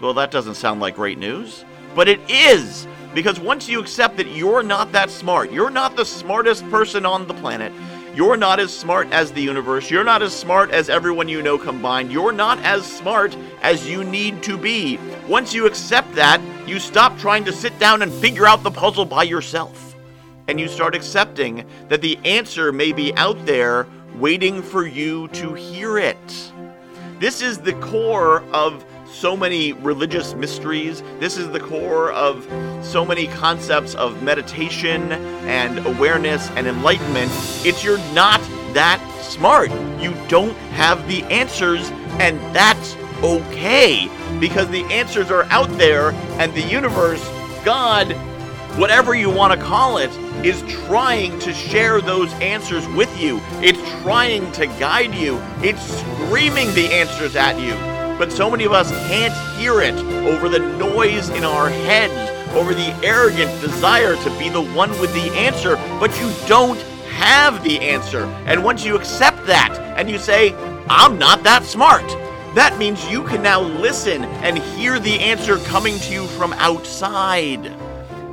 Well, that doesn't sound like great news, but it is. Because once you accept that you're not that smart, you're not the smartest person on the planet, you're not as smart as the universe, you're not as smart as everyone you know combined, you're not as smart as you need to be. Once you accept that, you stop trying to sit down and figure out the puzzle by yourself. And you start accepting that the answer may be out there waiting for you to hear it. This is the core of so many religious mysteries. This is the core of so many concepts of meditation and awareness and enlightenment. It's you're not that smart. You don't have the answers, and that's okay because the answers are out there, and the universe, God, whatever you want to call it, is trying to share those answers with you. It's trying to guide you. It's screaming the answers at you but so many of us can't hear it over the noise in our heads, over the arrogant desire to be the one with the answer, but you don't have the answer. And once you accept that and you say, I'm not that smart, that means you can now listen and hear the answer coming to you from outside.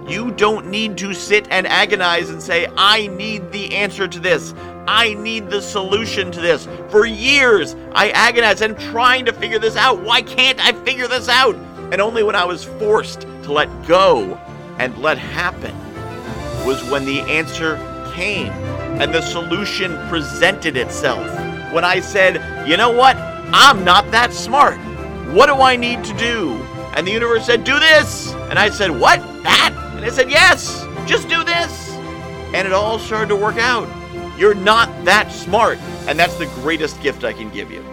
You don't need to sit and agonize and say, I need the answer to this. I need the solution to this. For years, I agonized and trying to figure this out. Why can't I figure this out? And only when I was forced to let go and let happen was when the answer came and the solution presented itself. When I said, you know what? I'm not that smart. What do I need to do? And the universe said, do this. And I said, what? That? And it said, yes, just do this. And it all started to work out. You're not that smart, and that's the greatest gift I can give you.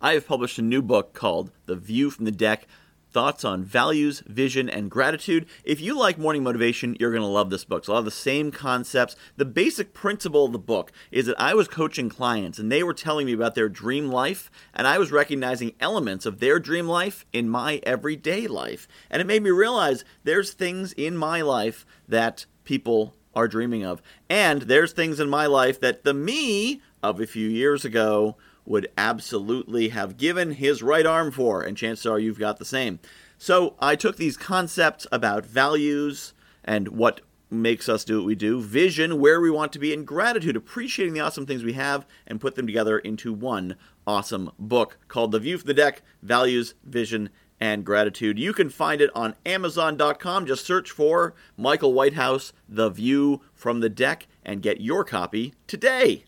I have published a new book called The View from the Deck Thoughts on Values, Vision, and Gratitude. If you like morning motivation, you're going to love this book. It's a lot of the same concepts. The basic principle of the book is that I was coaching clients and they were telling me about their dream life, and I was recognizing elements of their dream life in my everyday life. And it made me realize there's things in my life that people are dreaming of. And there's things in my life that the me of a few years ago would absolutely have given his right arm for, and chances are you've got the same. So I took these concepts about values and what makes us do what we do, vision, where we want to be, and gratitude, appreciating the awesome things we have, and put them together into one awesome book called The View from the Deck Values, Vision, and gratitude. You can find it on Amazon.com. Just search for Michael Whitehouse, The View from the Deck, and get your copy today.